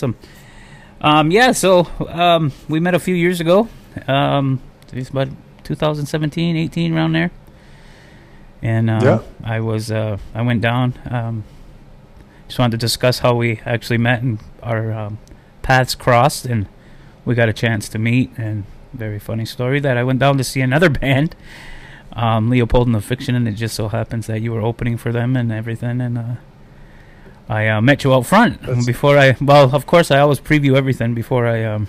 awesome. Um, yeah, so um, we met a few years ago. Um, it's about 2017, 18, around there. And uh, Yeah. I was uh, I went down. Um, just wanted to discuss how we actually met and our um, paths crossed, and we got a chance to meet. And very funny story that I went down to see another band, um, Leopold and the Fiction, and it just so happens that you were opening for them and everything. And uh, I uh, met you out front That's- before I. Well, of course, I always preview everything before I um,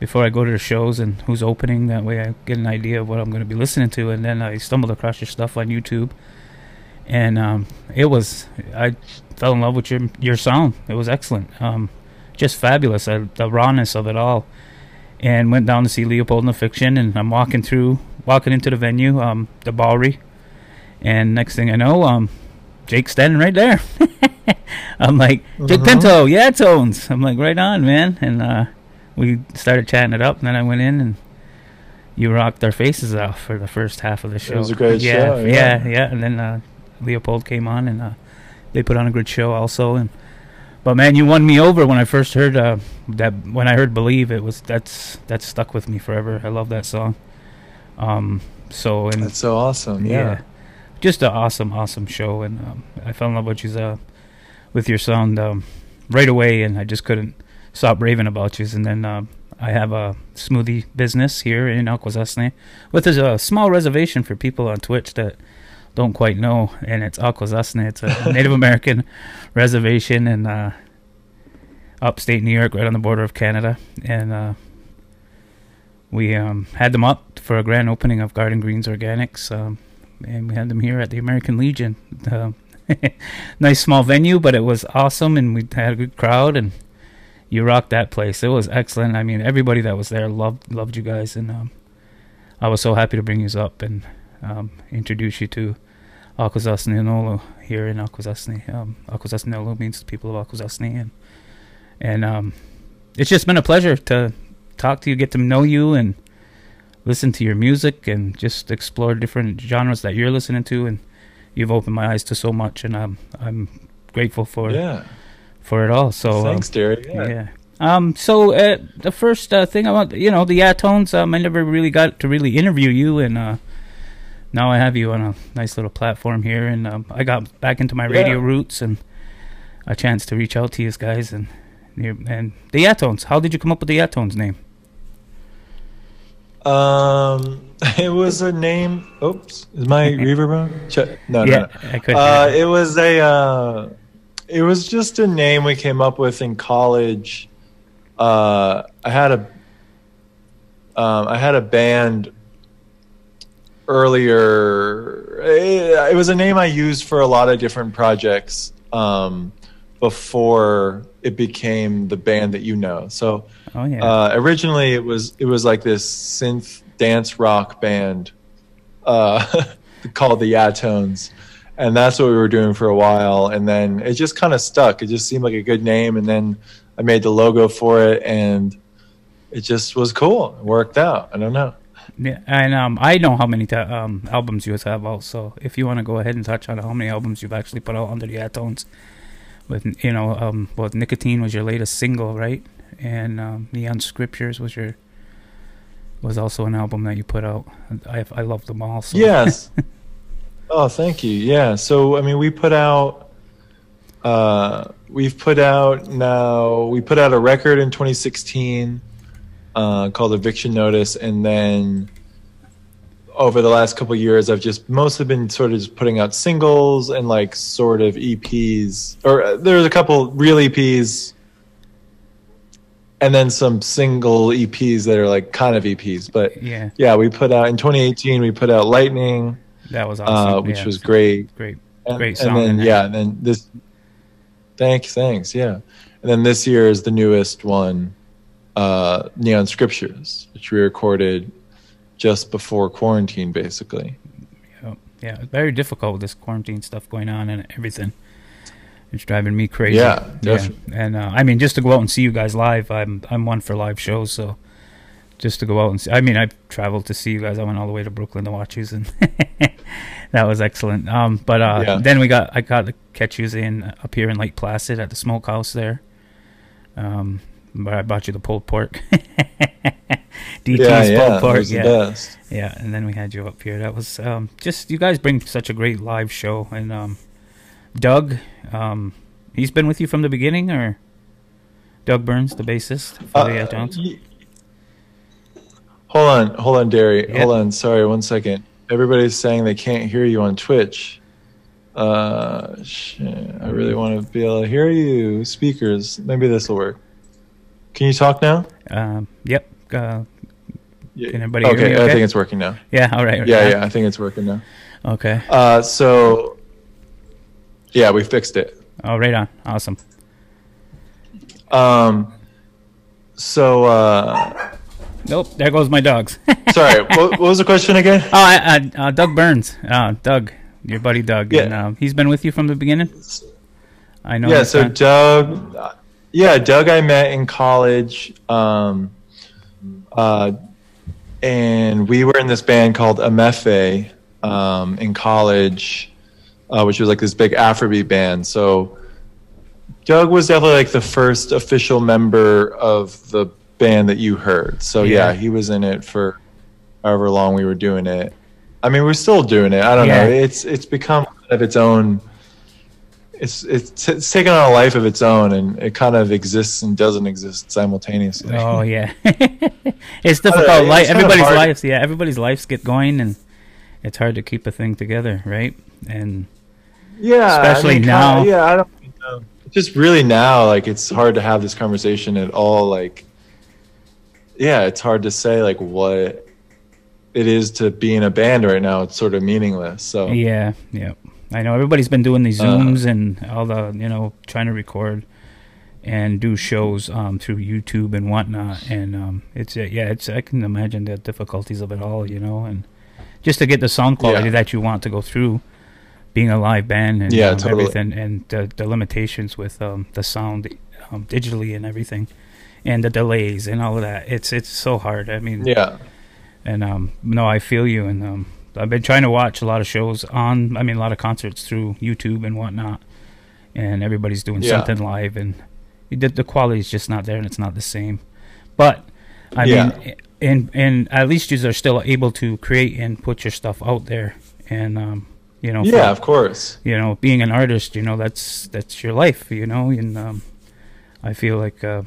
before I go to the shows and who's opening. That way, I get an idea of what I'm going to be listening to. And then I stumbled across your stuff on YouTube, and um, it was I fell in love with your your sound. It was excellent, um, just fabulous. I, the rawness of it all, and went down to see Leopold in the Fiction. And I'm walking through, walking into the venue, um, the Bowery, and next thing I know, Jake's standing right there. I'm like, Jake Mhm. Pinto, yeah, tones. I'm like, right on, man. And uh, we started chatting it up, and then I went in and you rocked our faces off for the first half of the show. It was a great yeah, show, Yeah, yeah. yeah. And then uh, Leopold came on, and uh, they put on a good show also. And but man, you won me over when I first heard uh, that. When I heard "Believe," it was that's that stuck with me forever. I love that song. Um, so and That's so awesome. Yeah. Just an awesome, awesome show, and um, I fell in love with you, uh, with your sound um, right away, and I just couldn't stop raving about you. And then um, I have a smoothie business here in Akwesasne, with a small reservation for people on Twitch that don't quite know, and it's Akwesasne. It's a Native American reservation in uh, upstate New York, right on the border of Canada, and. Uh, we um, had them up for a grand opening of Garden Greens Organics, um, and we had them here at the American Legion. Um, nice small venue, but it was awesome, and we had a good crowd, and you rocked that place. It was excellent. I mean, everybody that was there loved loved you guys, and um, I was so happy to bring you up and um, introduce you to Akwesasne here in Akwesasne. Um, Akwesasne means the people of Akwesasne, and and um, it's just been a pleasure to talk to you, get to know you, and listen to your music, and just explore different genres that you're listening to. And you've opened my eyes to so much, and I'm I'm grateful for Yeah. for it all. So um, Thanks, Derek. yeah. Yeah. Um. So uh, the first uh, thing I want, you know, the Atones. Um, I never really got to really interview you, and uh, now I have you on a nice little platform here, and um, I got back into my radio roots and a chance to reach out to you guys and and the Atones. How did you come up with the Atones name? Um, it was a name. Oops, is my reverb on? No, yeah, no, no. Uh, it was a. Uh, it was just a name we came up with in college. Uh, I had a. Um, I had a band earlier. It, it was a name I used for a lot of different projects um, before it became the band that you know. So oh yeah. uh, originally, it was it was like this synth dance rock band uh, called the Yatones, and that's what we were doing for a while. And then it just kind of stuck. It just seemed like a good name, and then I made the logo for it, and it just was cool. It worked out. I don't know. Yeah, and um, I know how many ta- um, albums you have out. So if you want to go ahead and touch on how many albums you've actually put out under the Atones, with you know, um, well, Nicotine was your latest single, right? And um, Neon Scriptures was your was also an album that you put out. I I love them all. So. Yes. oh, thank you. Yeah. So I mean, we put out. Uh, we've put out now. We put out a record in 2016 uh, called Eviction Notice, and then over the last couple of years, I've just mostly been sort of just putting out singles and like sort of EPs. Or uh, there's a couple real EPs. And then some single EPs that are like kind of EPs, but yeah, yeah, we put out in 2018. We put out Lightning, that was awesome. uh, which yeah, was great. great. And, Great and song then in yeah, and then this. thanks thanks yeah, and then this year is the newest one, uh, Neon Scriptures, which we recorded just before quarantine, basically. Yeah, yeah, it's very difficult with this quarantine stuff going on and everything. It's driving me crazy. Yeah, definitely. And uh, I mean, just to go out and see you guys live, I'm I'm one for live shows. So just to go out and see, I mean, I've traveled to see you guys. I went all the way to Brooklyn to watch you, and that was excellent. Um, but uh, Yeah. then we got I got to catch you in up here in Lake Placid at the Smokehouse there, Um, but I bought you the pulled pork. DT's yeah, yeah, the Yeah, best. yeah, and then we had you up here. That was um, just you guys bring such a great live show, and um, Doug, um, he's been with you from the beginning, or Doug Burns, the bassist for Uh, the y- hold on, hold on, Derry. Hold on. Sorry, one second. Everybody's saying they can't hear you on Twitch. Uh, shit, I really want to be able to hear you. Speakers. Maybe this will work. Can you talk now? Um, yep. Uh, Yeah. Can everybody hear okay, I think it's working now. yeah. All right. Yeah, yeah, I think it's working now. Okay. Uh, so, yeah, we fixed it. Oh, right on. Awesome. Um, so, uh, Nope. There goes my dogs. sorry, what, what was the question again? Oh, I, I, uh, Doug Burns. Uh, Doug, your buddy Doug. Yeah. And, um, he's been with you from the beginning. I know. yeah, so been- Doug, uh, yeah, Doug, I met in college, um, uh, and we were in this band called Amefe um, in college, uh, which was like this big Afrobeat band. So Doug was definitely like the first official member of the band that you heard. So yeah, Yeah. he was in it for however long we were doing it. I mean, we're still doing it. I don't Yeah. know. It's it's become kind of its own. It's it's it's taken on a life of its own, and it kind of exists and doesn't exist simultaneously. Oh yeah, it's I don't know, difficult. it's Life, kind of everybody's lives, yeah, everybody's lives get going, and it's hard to keep a thing together, right? And yeah, Especially I mean, now. kinda- yeah, I don't know. Just really now, like it's hard to have this conversation at all. Like, yeah, it's hard to say like what it is to be in a band right now. It's sort of meaningless. So yeah, yeah, I know everybody's been doing these Uh, zooms and all the, you know, trying to record and do shows um, through YouTube and whatnot, and um, it's uh, yeah, it's I can imagine the difficulties of it all, you know, and just to get the sound quality Yeah. that you want to go through being a live band and Yeah, um, totally. everything and the, the limitations with um, the sound um, digitally and everything and the delays and all of that it's it's so hard i mean yeah, and um no i feel you and um i've been trying to watch a lot of shows on i mean a lot of concerts through youtube and whatnot and everybody's doing Yeah. something live and the, the quality is just not there and it's not the same but i Yeah. mean and and at least you are still able to create and put your stuff out there and um you know for- yeah, of course. you know, being an artist, you know, that's that's your life, you know, and um, I feel like uh,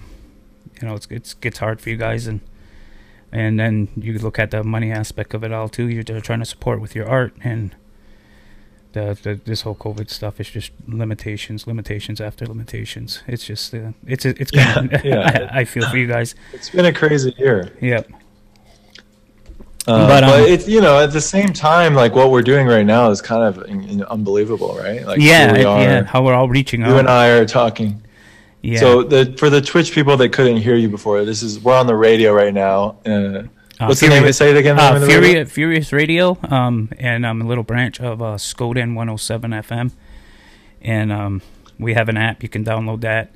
you know it's it's gets hard for you guys, and and then you look at the money aspect of it all too. You're trying to support with your art, and the, the this whole COVID stuff is just limitations, limitations after limitations. It's just uh, it's it's kind of Yeah, yeah. I, I feel for you guys. It's been a crazy year. Yep. Uh, But, but um, it's you know at the same time like what we're doing right now is kind of in, in- unbelievable, right? Like yeah, are, yeah. How we're all reaching out you out. and I are talking. Yeah. So the for the Twitch people that couldn't hear you before, this is we're on the radio right now. Uh, Uh, what's the name? Furious- Say it again. Uh, the radio? Furious, Furious Radio, um, and I'm a little branch of uh, Skoden 107 FM, and um, we have an app you can download that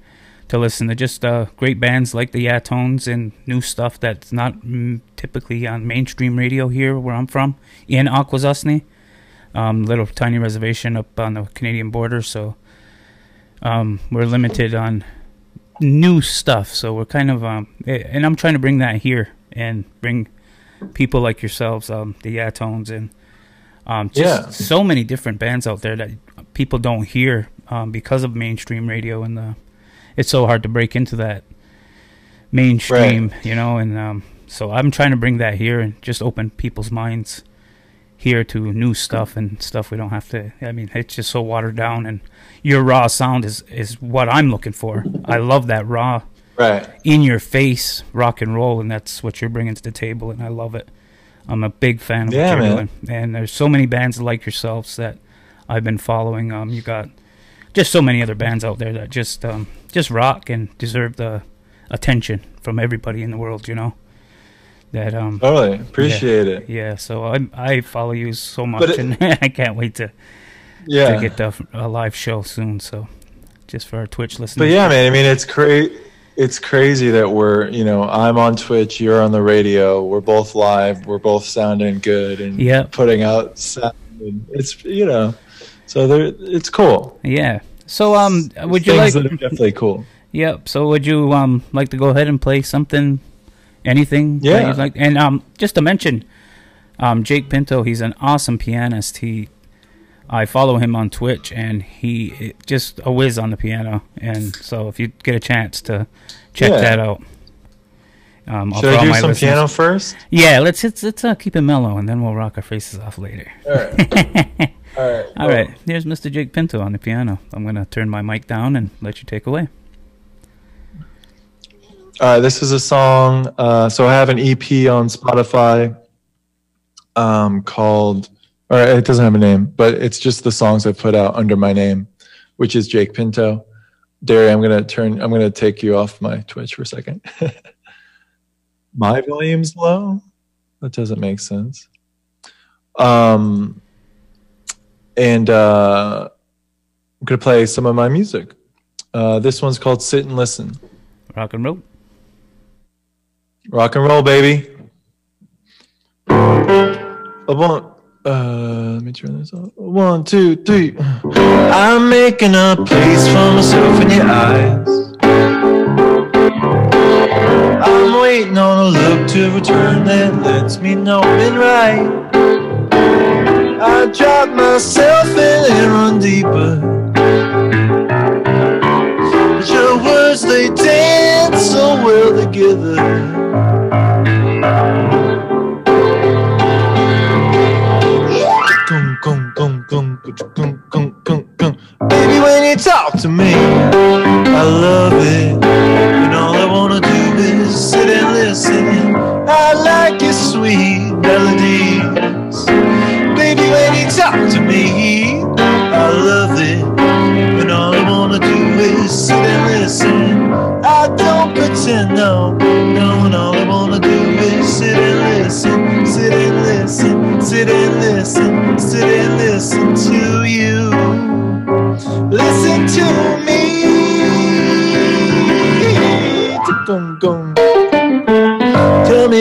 to listen to just uh, great bands like the Yatones and new stuff that's not mm, typically on mainstream radio here where I'm from in Akwesasne, um, little tiny reservation up on the Canadian border, so um, we're limited on new stuff. So we're kind of um, and I'm trying to bring that here and bring people like yourselves, um, the Yatones, and um, just Yeah. so many different bands out there that people don't hear um, because of mainstream radio, and the, it's so hard to break into that mainstream, you know. And um, so I'm trying to bring that here and just open people's minds here to new stuff and stuff we don't have to. I mean, it's just so watered down, and your raw sound is is what I'm looking for. I love that raw Right. in your face rock and roll, and that's what you're bringing to the table, and I love it. I'm a big fan of Yeah, what you're man. doing, and there's so many bands like yourselves that I've been following. Um, you got just so many other bands out there that just um, just rock and deserve the attention from everybody in the world. You know that um Totally appreciate it. yeah. So I I follow you so much, it- and I can't wait to Yeah. to get the a live show soon. So just for our Twitch listeners, But yeah, man. I mean, it's cra- It's crazy that we're, you know, I'm on Twitch, you're on the radio, we're both live, we're both sounding good and Yeah. putting out sound. And it's, you know, so there, it's cool. yeah. So um, would you like? definitely cool. Yep. So would you um like to go ahead and play something, anything? that Yeah. you'd like, and um just to mention, um Jake Pinto, he's an awesome pianist. He, I follow him on Twitch, and he i- just a whiz on the piano. And so if you get a chance to check Yeah. that out. Um, Should I do some listeners- piano first? Yeah, let's let's, let's uh, keep it mellow, and then we'll rock our faces off later. All right. All right. All right, here's Mr. Jake Pinto on the piano. I'm gonna turn my mic down and let you take away. All right. This is a song. Uh, so I have an EP on Spotify um, called, or it doesn't have a name, but it's just the songs I put out under my name, which is Jake Pinto. Derry, I'm gonna turn. I'm gonna take you off my Twitch for a second. my volume's low. That doesn't make sense. Um, and uh, I'm gonna play some of my music. Uh, this one's called "Sit and Listen." Rock and roll. Rock and roll, baby. Want. Uh, let me turn this on. One, two, three. I'm making a place for myself in your eyes. I'm waiting on a look to return that lets me know I'm in right. I drop myself in and run deeper. Gung. Baby, when you talk to me, I love it. And all I wanna do is sit and listen. I like your sweet melodies.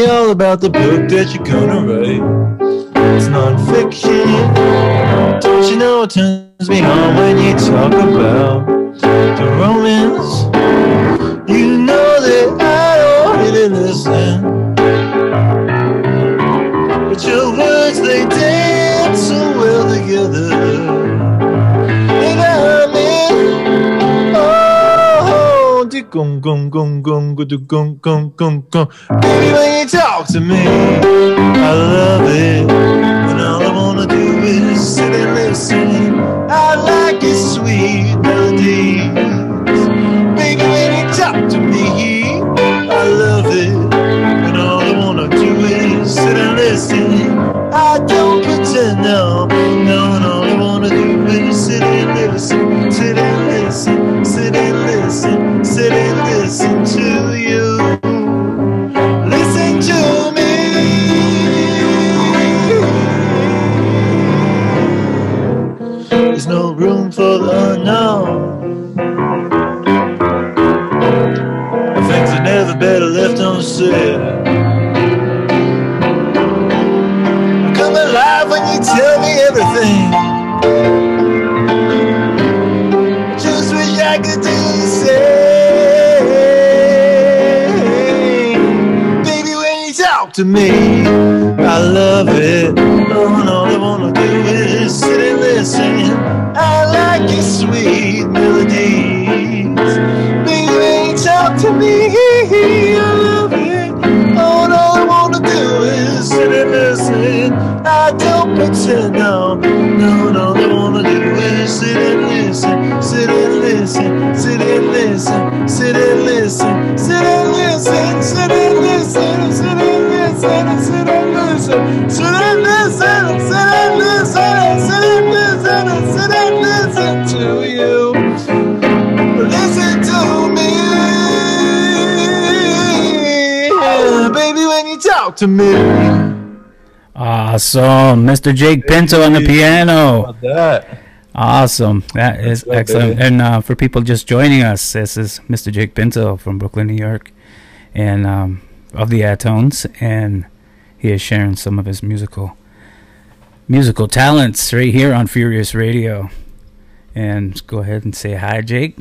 All about the book that you're gonna write. It's nonfiction. Don't you know it turns me on when you talk about the romance? gung gung gung gung gung gung gung. Baby, when you talk to me, I love it. When all I wanna do is sit and listen. I like left unsaid. I come alive when you tell me everything. I just wish I could do the same. Baby, when you talk to me, I love it. Talk to me. Awesome, Mr. Jake Pinto on the piano. that? Awesome, that is That's excellent. And uh, for people just joining us, this is Mr. Jake Pinto from Brooklyn, New York, and um, of the Atones, and he is sharing some of his musical musical talents right here on Furious Radio. And go ahead and say hi, Jake.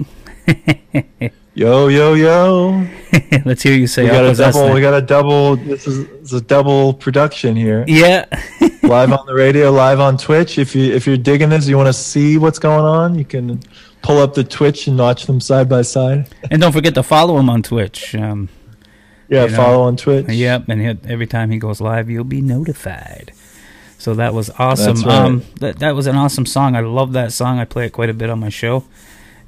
Yo, yo, yo. Let's hear you say We got a double. We got a double. This is it's a double production here. Yeah. live on the radio, live on Twitch. If you if you're digging this, you want to see what's going on, you can pull up the Twitch and watch them side by side. and don't forget to follow him on Twitch. Um, Yeah, You know, follow on Twitch. Yep, and every time he goes live, you'll be notified. So that was awesome. Right. Um, that that was an awesome song. I love that song. I play it quite a bit on my show,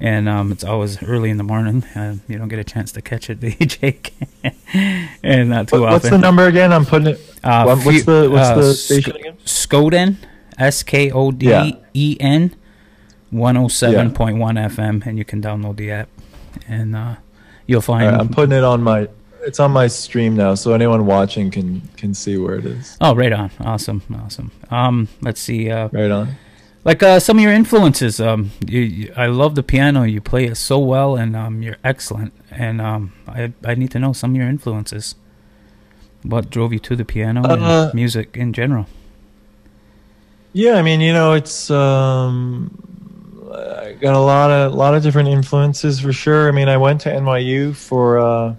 and um, it's always early in the morning. Uh, you don't get a chance to catch it, Jake, and not too What- what's the number again? I'm putting it. Uh, what- what's the what's uh, the station again? Skoden, S K O D E N, one hundred seven point one FM, and you can download the app, and uh, you'll find. right, I'm putting it on my. It's on my stream now, so anyone watching can can see where it is. oh, right on! Awesome, awesome. Um, let's see. Uh, Right on. Like uh, some of your influences. Um, you, you, I love the piano. You play it so well, and um, you're excellent. And um, I I need to know some of your influences. What drove you to the piano Uh, and music in general? Yeah, I mean, you know, it's um, I got a lot of lot of different influences for sure. I mean, I went to NYU for uh,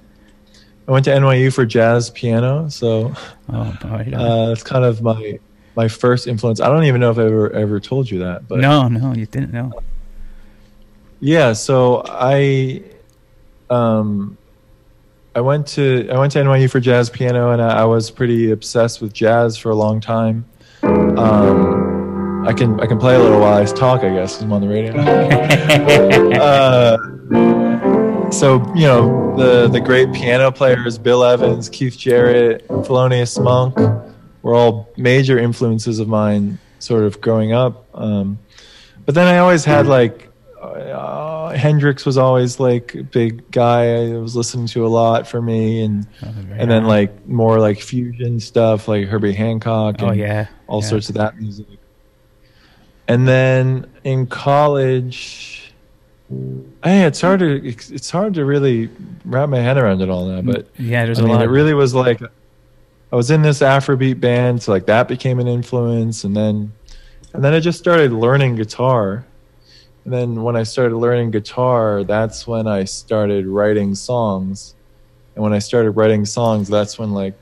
I went to NYU for jazz piano, so Oh, uh, it's kind of my my first influence. I don't even know if I ever ever told you that, but no, no, you didn't know. yeah. So I um I went to I went to NYU for jazz piano, and I, I was pretty obsessed with jazz for a long time. Um, I can I can play a little while I talk. I guess 'cause I'm on the radio. uh, so you know the the great piano players, Bill Evans, Keith Jarrett, Thelonious Monk, were all major influences of mine, sort of growing up. Um, but then I always had like uh, Hendrix was always like a big guy I was listening to a lot for me, and Oh, and then like more like fusion stuff like Herbie Hancock. oh and yeah, all yeah. sorts of that music. And then in college, hey, it's hard to it's hard to really wrap my head around it all that, but yeah. There's I a mean, lot. it really was like I was in this Afrobeat band, so like that became an influence, and then and then I just started learning guitar. And then when I started learning guitar, that's when I started writing songs. And when I started writing songs, that's when like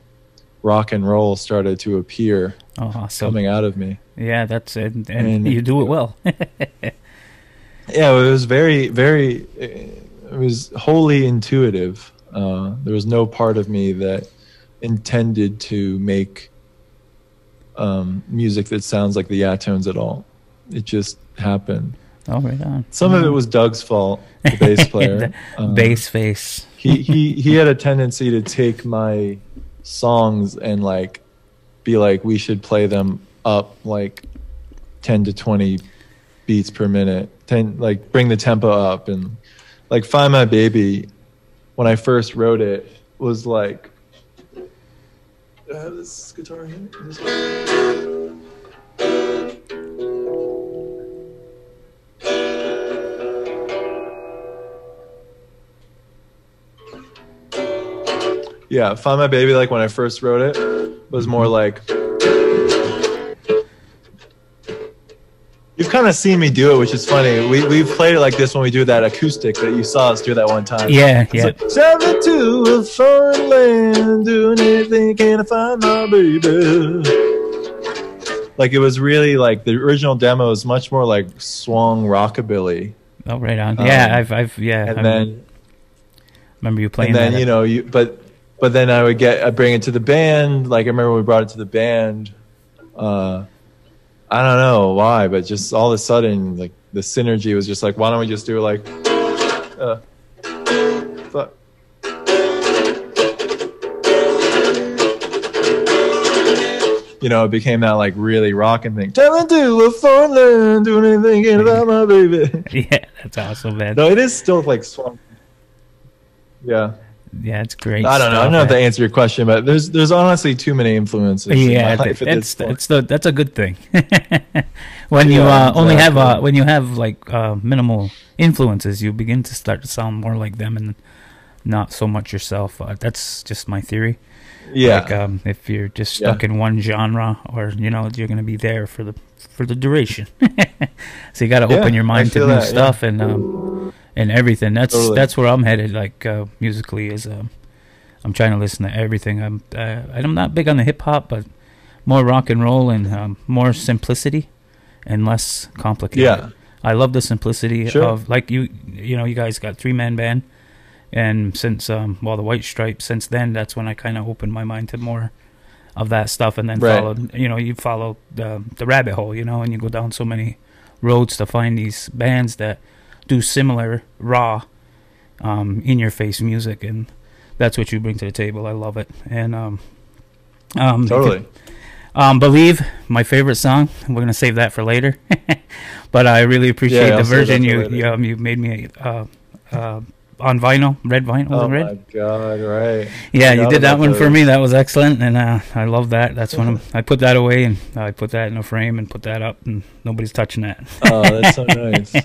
rock and roll started to appear oh, awesome. coming out of me. Yeah, that's it. And, And- you do it well. Yeah, it was very, very. It was wholly intuitive. Uh, there was no part of me that intended to make um, music that sounds like the Yatones at all. It just happened. oh, right on. Some of it was Doug's fault, the bass player. The Um, bass face. he he he had a tendency to take my songs and like be like we should play them up like 10 to 20 beats per minute 10 like bring the tempo up and like find my baby when i first wrote it was like I have this guitar here. This- Yeah, Find My Baby, like when I first wrote it, was more like. You've kind of seen me do it, which is funny. We, we've played it like this when we do that acoustic that you saw us do that one time. Yeah, It's yeah. like, Traveling to a foreign land, doing anything can find my baby. Like it was really like the original demo is much more like swung rockabilly, Oh, right on. Yeah, Um, I've, I've, yeah. and I then remember you playing and then that. you know you but but then i would get i bring it to the band like i remember we brought it to the band uh i don't know why but just all of a sudden like the synergy was just like why don't we just do it like uh. You know, it became that like really rocking thing. Traveling to do a foreign land, doing anything about my baby. yeah, that's awesome, man. no, it is still like swung. Yeah. Yeah, it's great. I don't know. I don't know if that answered your question, but there's there's honestly too many influences. in Yeah, my th- life at that's that's the that's a good thing. when you Yeah, uh, only have uh, when you have like uh, minimal influences, you begin to start to sound more like them and not so much yourself. Uh, that's just my theory. yeah, Like um, if you're just Yeah. stuck in one genre, or you know, you're gonna be there for the for the duration. so you got to Yeah, open your mind to new that, yeah. stuff and um, and everything. That's Totally. that's where I'm headed. Like uh, musically, is um, I'm trying to listen to everything. I'm uh, I'm not big on the hip hop, but more rock and roll and um, more simplicity and less complicated. Yeah. I love the simplicity Sure. of like you you know you guys got three man band, and since um well the White Stripes since then that's when I kind of opened my mind to more of that stuff and then Right. followed you know you follow the the rabbit hole you know and you go down so many roads to find these bands that do similar raw um in your face music and that's what you bring to the table I love it and um um Totally. um, believe my favorite song. We're gonna save that for later, but I really appreciate Yeah, the I'll version you you, um, you made me uh, uh, on vinyl, red vinyl, was Oh it red? my god! Right. Yeah, you did that about one for me. That was excellent, and uh, I love that. That's one of I put that away and I put that in a frame and put that up, and nobody's touching that. Oh, that's so nice.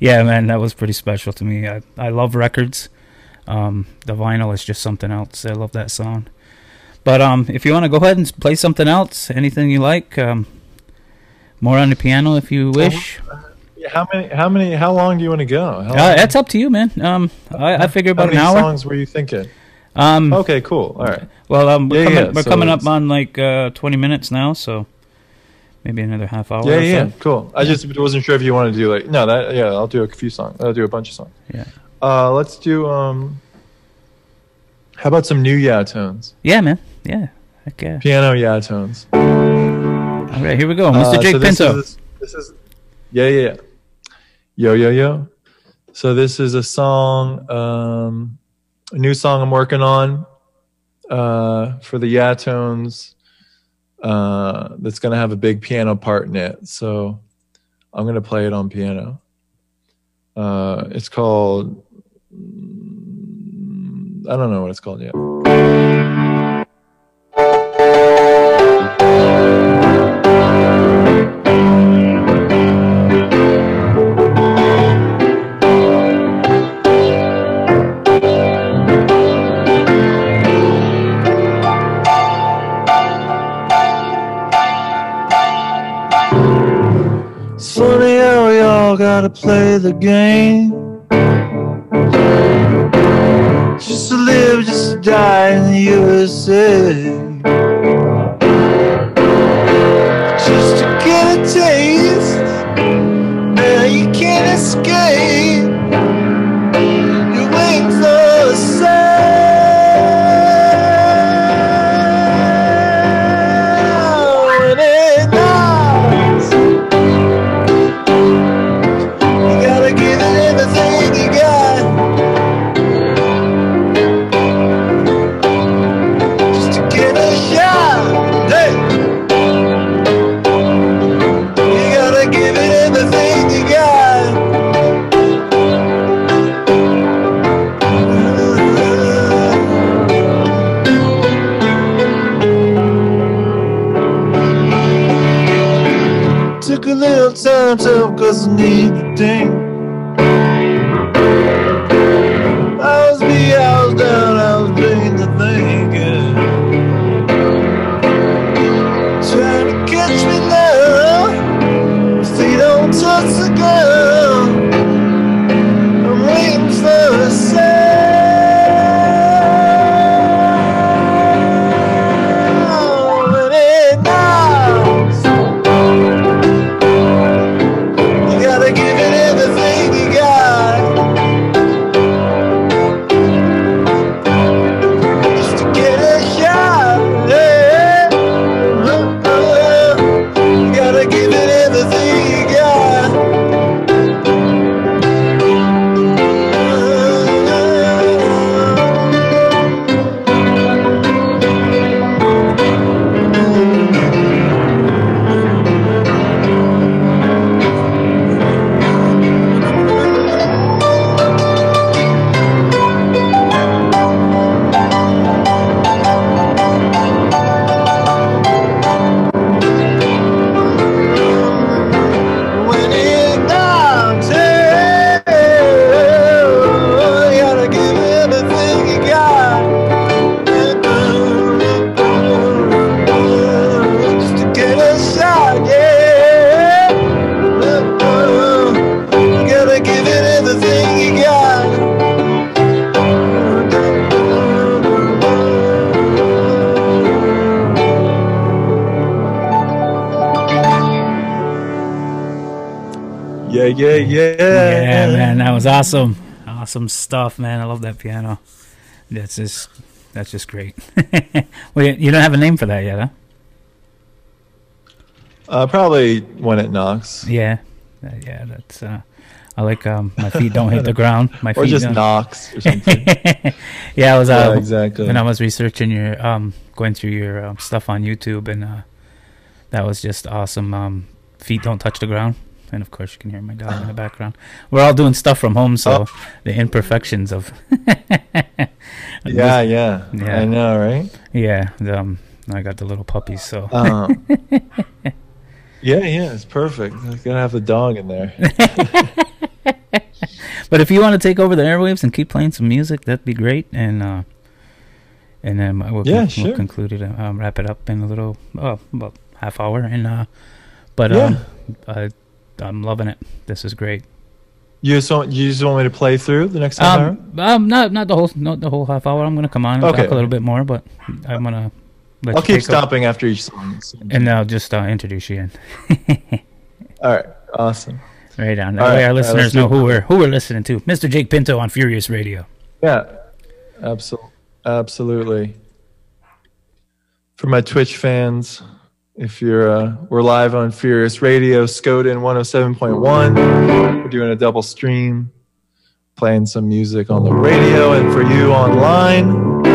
yeah, man, that was pretty special to me. I I love records. Um, the vinyl is just something else. I love that sound. But um, if you want to go ahead and play something else, anything you like, um, more on the piano if you wish. Yeah, How many? How many? How long do you want to go? Uh, that's up to you, man. Um, I, I figure how about an many hour. songs were you thinking? Um, Okay, cool. All right. well, um, we're Yeah, coming, yeah, we're so coming up on like uh, 20 minutes now, so maybe another half hour. Yeah, yeah, so. cool. I just wasn't sure if you wanted to do like no, that yeah, I'll do a few songs. I'll do a bunch of songs. Yeah. Uh, let's do um. How about some new yeah tones? Yeah, man. Yeah. Heck yeah. Piano yeah tones. All right, here we go, Mr. Uh, Jake so this Pinto. Is, this is yeah, yeah, yeah. Yo, yo, yo. So this is a song, um, a new song I'm working on uh, for the yeah tones. Uh, that's gonna have a big piano part in it. So I'm gonna play it on piano. Uh, it's called. I don't know what it's called yet. Gotta play the game. Just to live, just to die in the USA. Just to get a taste. Now you can't escape. Time to awesome. Awesome stuff, man. I love that piano. That's just that's just great. well, you don't have a name for that yet, huh? Uh, probably when it knocks. Yeah, Uh, yeah. That's. Uh, I like um, my feet don't hit the ground. My feet Or just don't- knocks or something. yeah, I was uh, yeah, exactly. when I was researching your um going through your um, stuff on YouTube and uh that was just awesome. Um feet don't touch the ground. And of course you can hear my dog in the background. We're all doing stuff from home so Oh. the imperfections of yeah, yeah, Yeah. I know, right? Yeah, um I got the little puppies so Um, yeah, yeah, it's perfect. I gotta have the dog in there. But if you want to take over the airwaves and keep playing some music, that'd be great and uh and then we'll, Yeah, we'll conclude it, um, wrap it up in a little, oh, about half hour, and uh, but Yeah. um, I, I'm loving it. This is great. You just want you just want me to play through the next half hour? Um, um, not not the whole not the whole half hour. I'm gonna come on and Okay. talk a little bit more, but I'm gonna. Let I'll you keep stopping after each song. and I'll just uh, introduce you in. All right, awesome. Right on. That All way right, our listeners let's know who we're who we're listening to. Mr. Jake Pinto on Furious Radio. Yeah, absolutely, absolutely. For my Twitch fans, if you're uh, we're live on Furious Radio, Skoden 107.1. We're doing a double stream, playing some music on the radio, and for you online.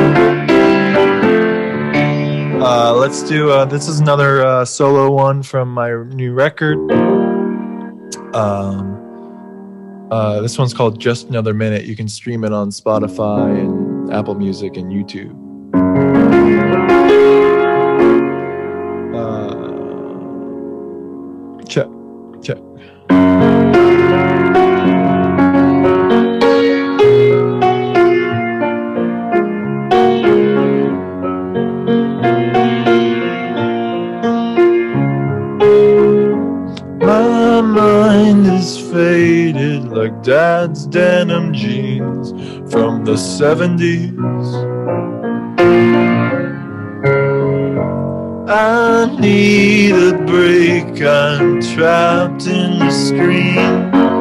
Uh, let's do. Uh, this is another uh, solo one from my new record. Um, uh, this one's called Just Another Minute. You can stream it on Spotify and Apple Music and YouTube. Check. My mind is faded like dad's denim jeans from the 70s. I need a break, I'm trapped in the screen.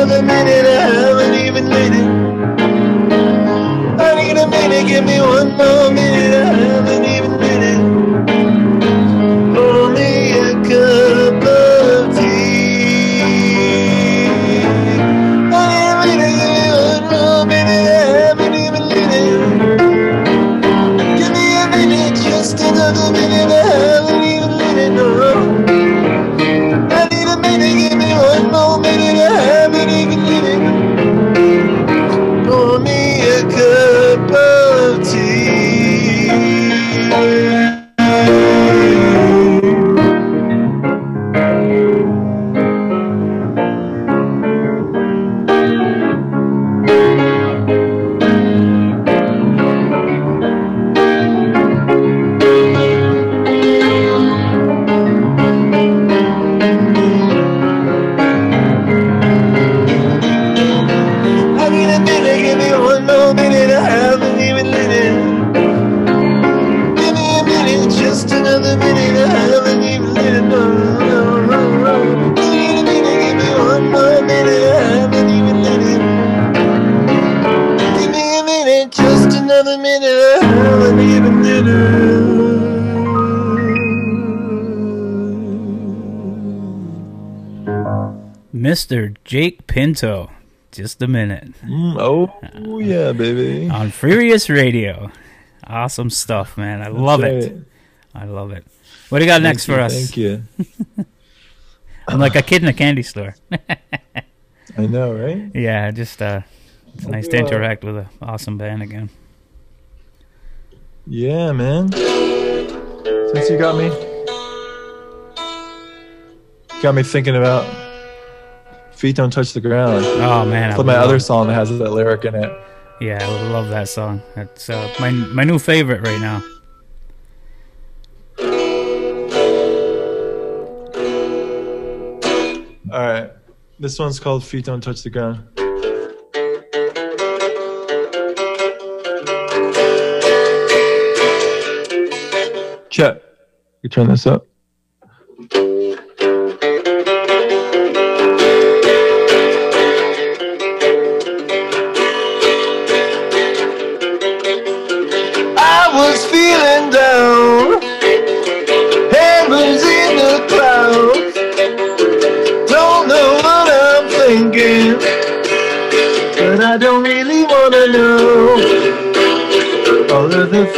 Another minute. I haven't even lit it. I need a minute, give me one more Jake Pinto. just a minute. Mm, oh yeah, baby. On Furious Radio. Awesome stuff, man. I love That's it. I love it. What do you got next Thank for us? Thank you. I'm like a kid in a candy store. I know, right? yeah, just uh, it's nice to uh, interact with an awesome band again. Yeah, man. Since you got me, got me thinking about feet don't touch the ground. Oh man, I Play my other song that has that lyric in it. Yeah, I love that song. That's uh, my my new favorite right now. All right, this one's called "Feet Don't Touch the Ground." Chet, you turn this up.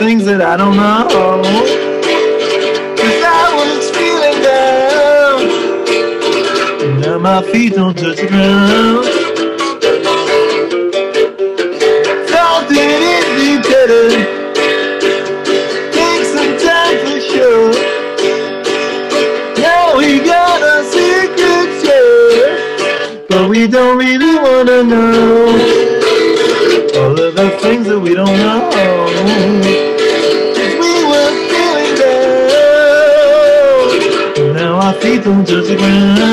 Things that I don't know. Cause I was feeling down, now my feet don't touch the ground. Thought that it'd be better, take some time for sure. Now we got a secret, yeah. But we don't really wanna know all of the things that we don't know. Now our feet don't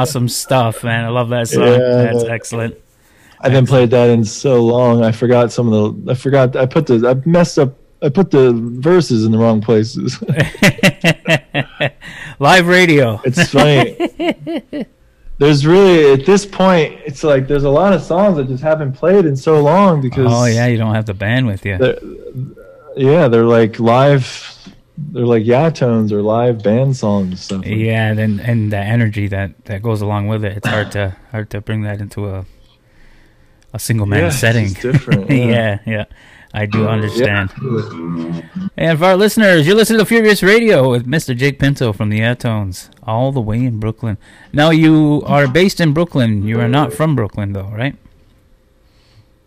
Awesome stuff, man. I love that song. Yeah. That's excellent. I haven't played that in so long. I forgot some of the. I forgot. I put the. I messed up. I put the verses in the wrong places. Live radio. It's funny. There's really at this point, it's like there's a lot of songs that just haven't played in so long because. Oh yeah, you don't have the band with yeah, they're like live. They're like yeah tones or live band songs. Stuff. Yeah, and and the energy that that goes along with it. It's hard to hard to bring that into a a single man Yeah, setting. different, yeah. yeah. yeah, I do understand. Yeah. And for our listeners, you're listening to Furious Radio with Mr. Jake Pinto from the Atones, all the way in Brooklyn. Now you are based in Brooklyn. You are not from Brooklyn, though, right?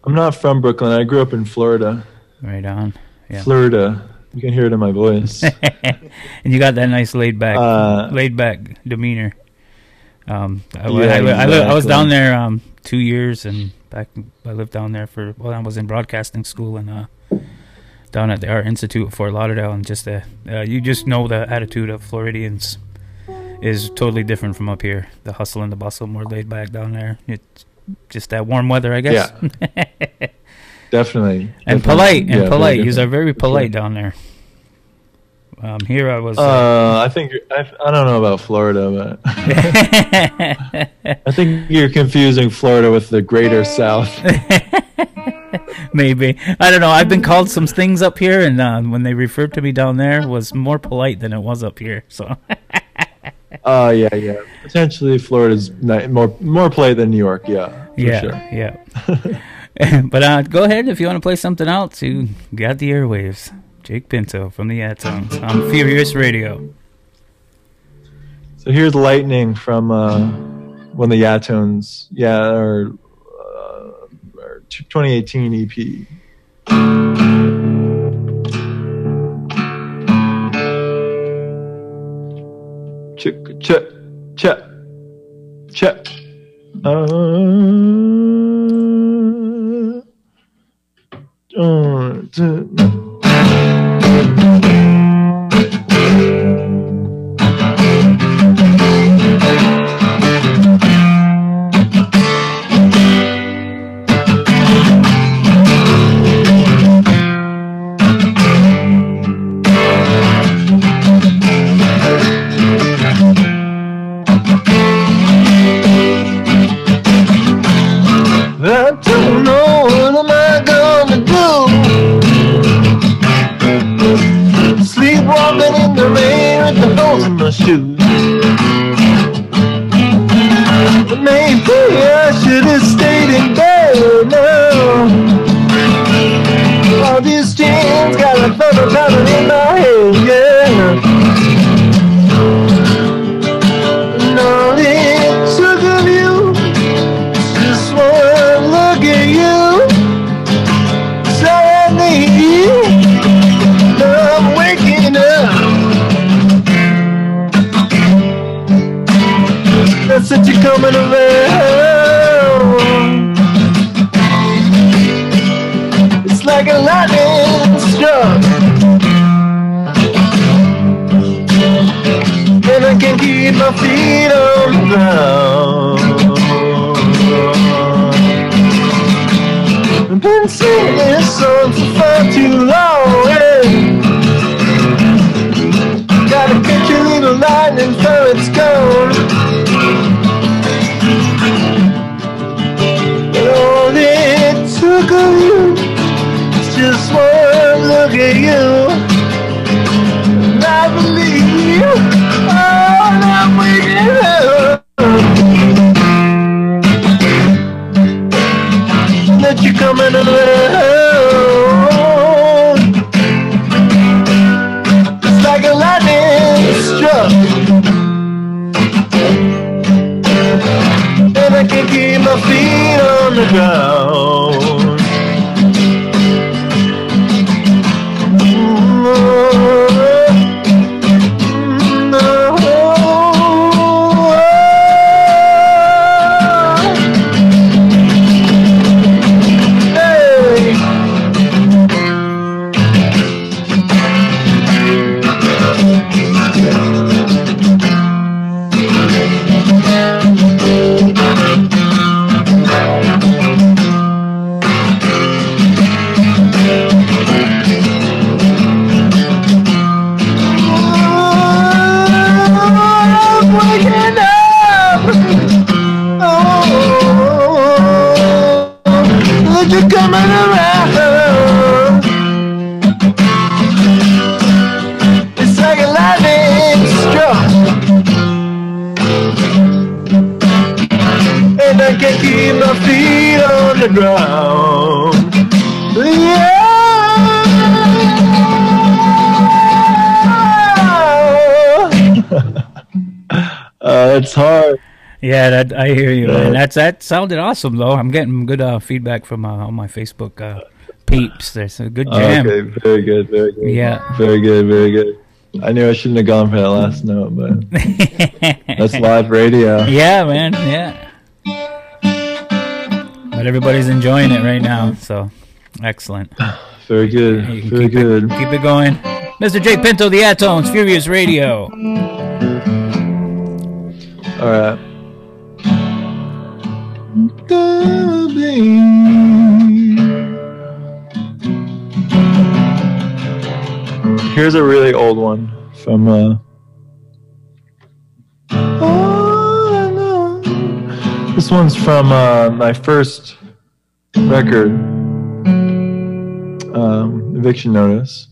I'm not from Brooklyn. I grew up in Florida. Right on. Yeah. Florida. You can hear it in my voice. and you got that nice laid back, Uh, laid back demeanor. Um, I, Yeah, I, I, li- I was down there um, two years, and back I lived down there for well, I was in broadcasting school and uh, down at the Art Institute of Fort Lauderdale, and just uh, uh, you just know the attitude of Floridians is totally different from up here. The hustle and the bustle, more laid back down there. It's just that warm weather, I guess. Definitely. and Definitely. polite and Yeah, polite. You are very polite down there. Um, here I was. Uh, I think I, I don't know about Florida, but I think you're confusing Florida with the Greater South. Maybe I don't know. I've been called some things up here, and uh, when they referred to me down there, was more polite than it was up here. So Oh yeah, yeah. Potentially Florida's more more play than New York. Yeah, for yeah, sure. yeah. but uh, go ahead if you want to play something else. You got the airwaves. Jake Pinto from the Atoms on Furious Radio. So here's lightning from uh, one of the Yatones, yeah, our, uh, our 2018 EP. Check, check, check, check. Uh, uh, t- It's hard. Yeah, that I hear you, man. That's that sounded awesome though. I'm getting good uh, feedback from uh, on my Facebook uh, peeps. There's a good jam. Okay, very good, very good. Yeah. Very good, very good. I knew I shouldn't have gone for that last note, but that's live radio. Yeah, man. Yeah. But everybody's enjoying it right now, so excellent. Very good, very keep good. It, keep it going. Mr. Jake Pinto, the Atones, Furious Radio. All right. Here's a really old one from. Uh, this one's from uh, my first record, um, Eviction Notice.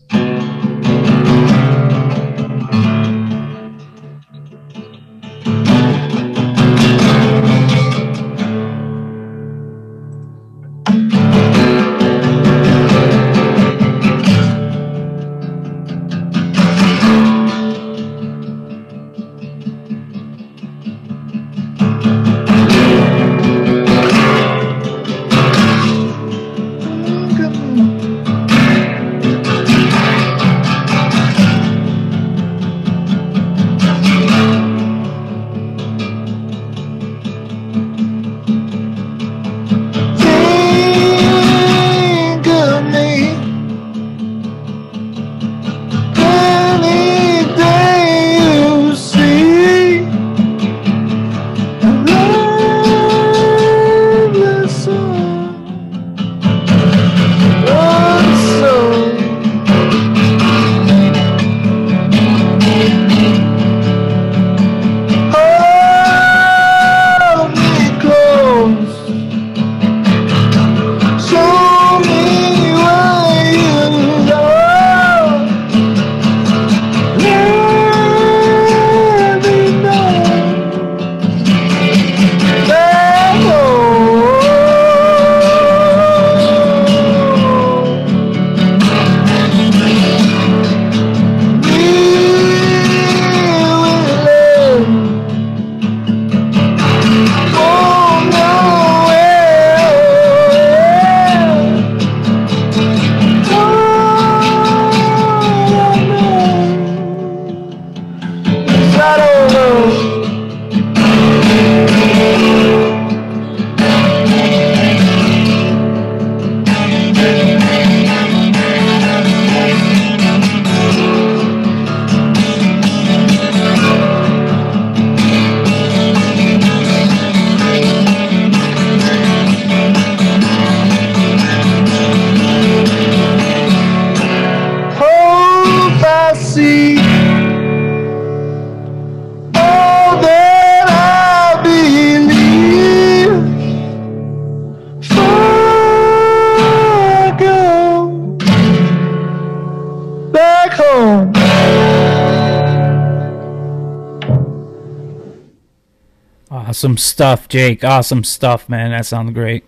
Awesome stuff, Jake. Awesome stuff, man. That sounds great.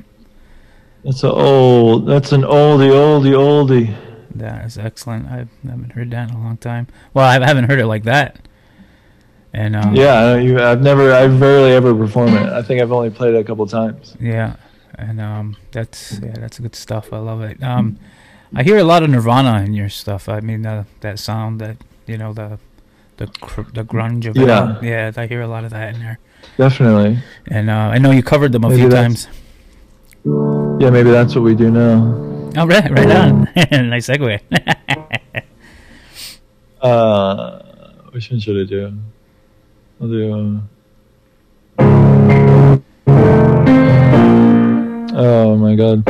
That's an old. That's an oldie, oldie, oldie. That is excellent. I haven't heard that in a long time. Well, I haven't heard it like that. And um, Yeah, you, I've never, I've rarely ever perform it. I think I've only played it a couple times. yeah, and um, that's yeah, that's good stuff. I love it. Um, I hear a lot of Nirvana in your stuff. I mean, uh, that sound, that you know, the the cr- the grunge of Yeah. it. Yeah, I hear a lot of that in there. Definitely. And uh, I know you covered them a Maybe few times. Yeah, maybe that's what we do now. Oh, right, right on. nice segue. Uh, which one should I do? I'll do. Uh... Oh my god.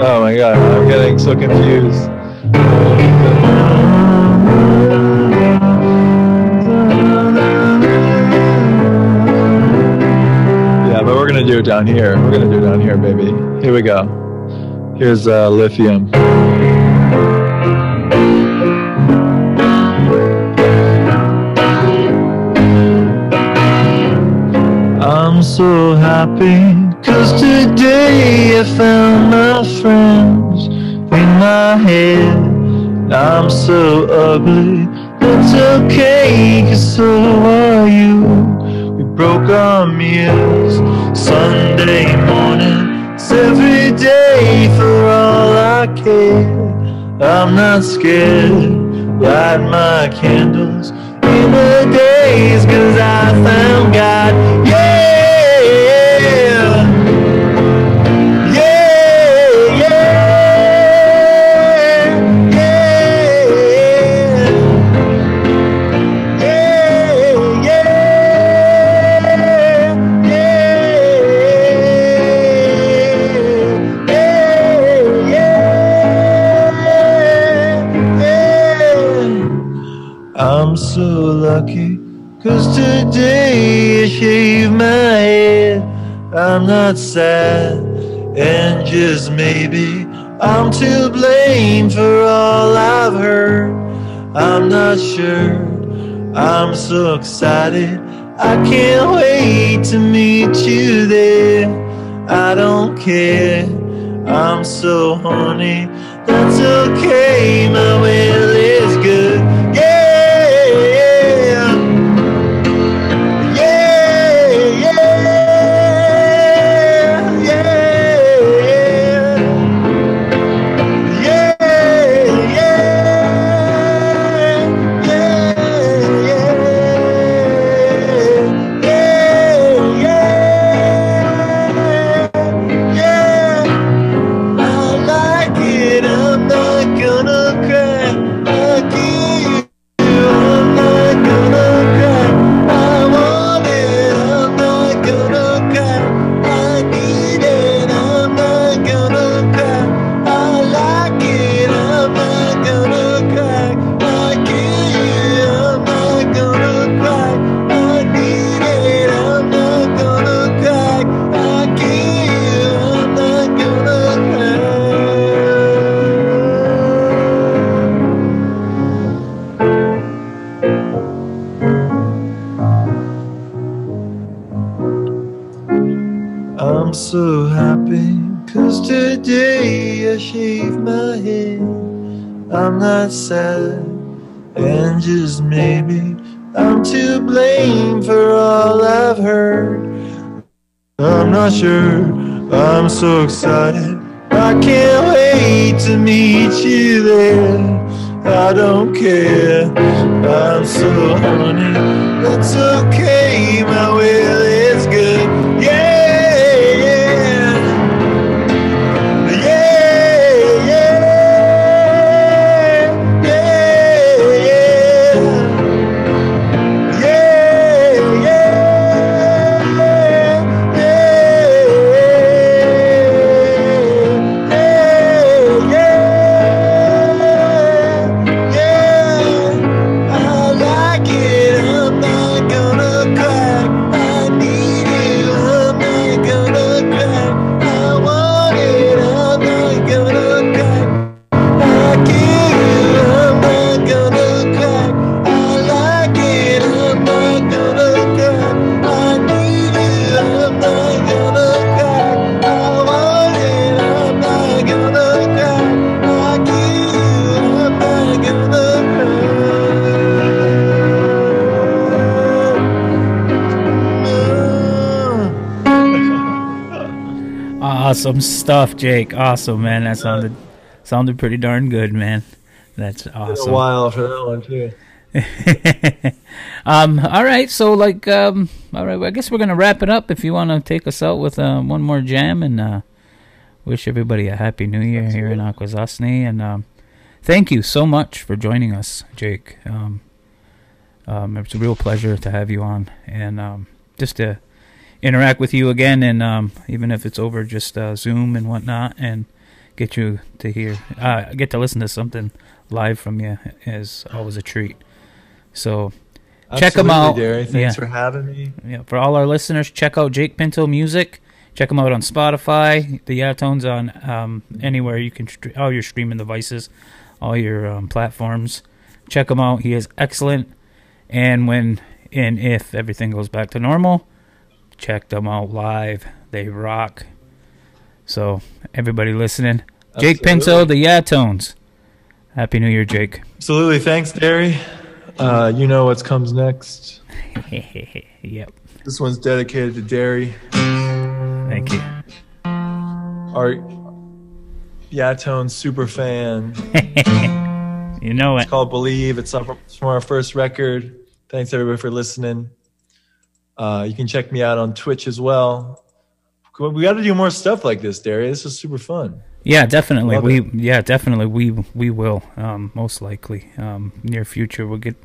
Oh my god, I'm getting so confused. Yeah, but we're gonna do it down here. We're gonna do it down here, baby. Here we go. Here's uh, lithium. I'm so happy cause today I found my friends in my head. I'm so ugly, that's okay cause so are you. We broke our mirrors Sunday morning. It's every day for all I care. I'm not scared. Light my candles in the days cause I found God. Yeah! I'm not sad, and just maybe I'm to blame for all I've heard. I'm not sure. I'm so excited. I can't wait to meet you there. I don't care. I'm so horny. That's okay. My will is good. Yeah. Awesome stuff, Jake. Awesome, man. That sounded sounded pretty darn good, man. That's awesome. a while for that one too. um, all right, so like, um, all right, well, I guess we're gonna wrap it up. If you want to take us out with uh, one more jam and uh, wish everybody a happy New Year here in Akwesasne, and um, thank you so much for joining us, Jake. Um, um, it's a real pleasure to have you on, and um, just to interact with you again, and um, even if it's over just uh, Zoom and whatnot, and get you to hear, uh, get to listen to something live from you is always a treat. So check them out. Derry. Thanks yeah. for having me. Yeah, for all our listeners, check out Jake Pinto Music. Check him out on Spotify, the Yatones on um, anywhere you can, all your streaming devices, all your um, platforms. Check him out. He is excellent. And when and if everything goes back to normal, check them out live. They rock. So everybody listening, Jake Absolutely. Pinto, the Yatones. Happy New Year, Jake. Absolutely. Thanks, Derry. Uh, you know what comes next. yep. This one's dedicated to Derry. Thank you. Our Yatone super fan. you know it. It's called Believe. It's from our first record. Thanks everybody for listening. Uh, you can check me out on Twitch as well. We got to do more stuff like this, Darius. This is super fun. Yeah, definitely. Love we it. yeah, definitely we we will um, most likely um, near future. We'll get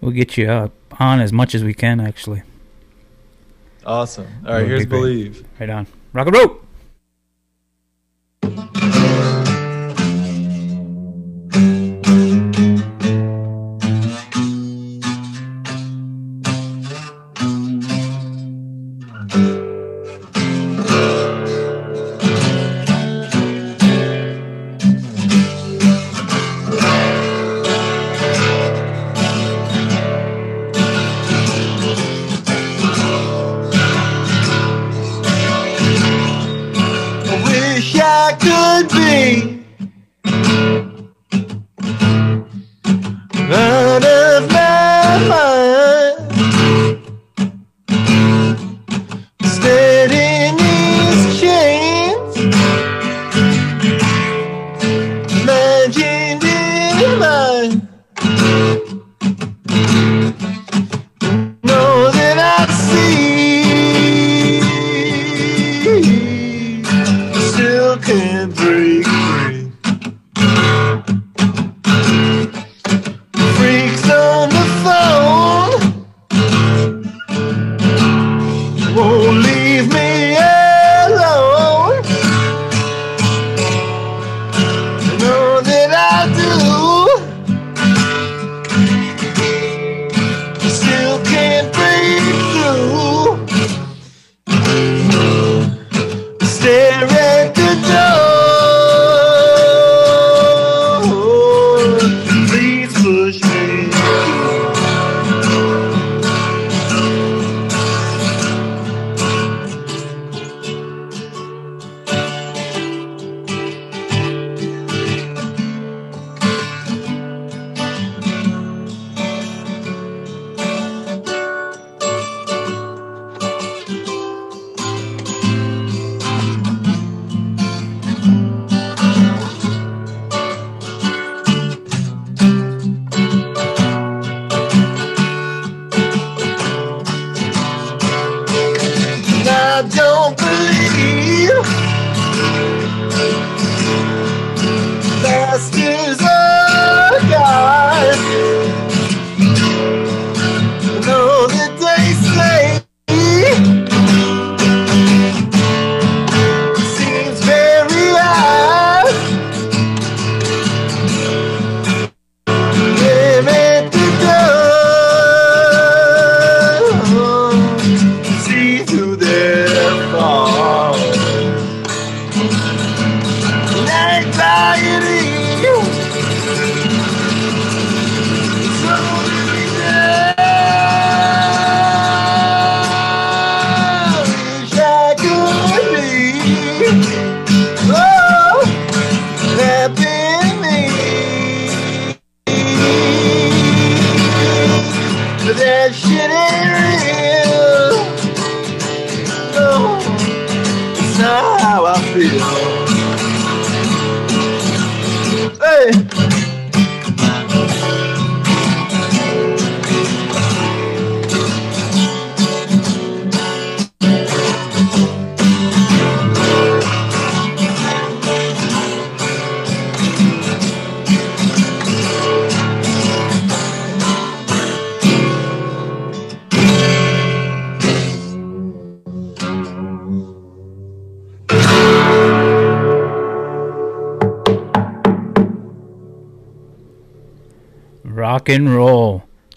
we'll get you uh, on as much as we can actually. Awesome. All right, here's be believe. Right on. Rock and roll.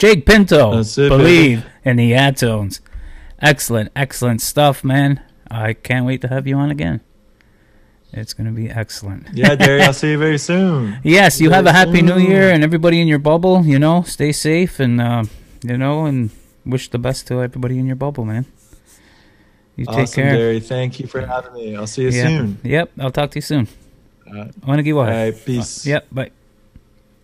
Jake Pinto, That's it, believe baby. in the Atones. Excellent, excellent stuff, man. I can't wait to have you on again. It's going to be excellent. Yeah, Derry, I'll see you very soon. Yes, you have a Very happy new year, and everybody in your bubble, you know, stay safe and uh, you know, and wish the best to everybody in your bubble, man. You take Awesome, care. Derry. Thank you for having me. I'll see you Yeah. soon. Yep, I'll talk to you soon. All right. I want to give All right, peace. Yep, bye.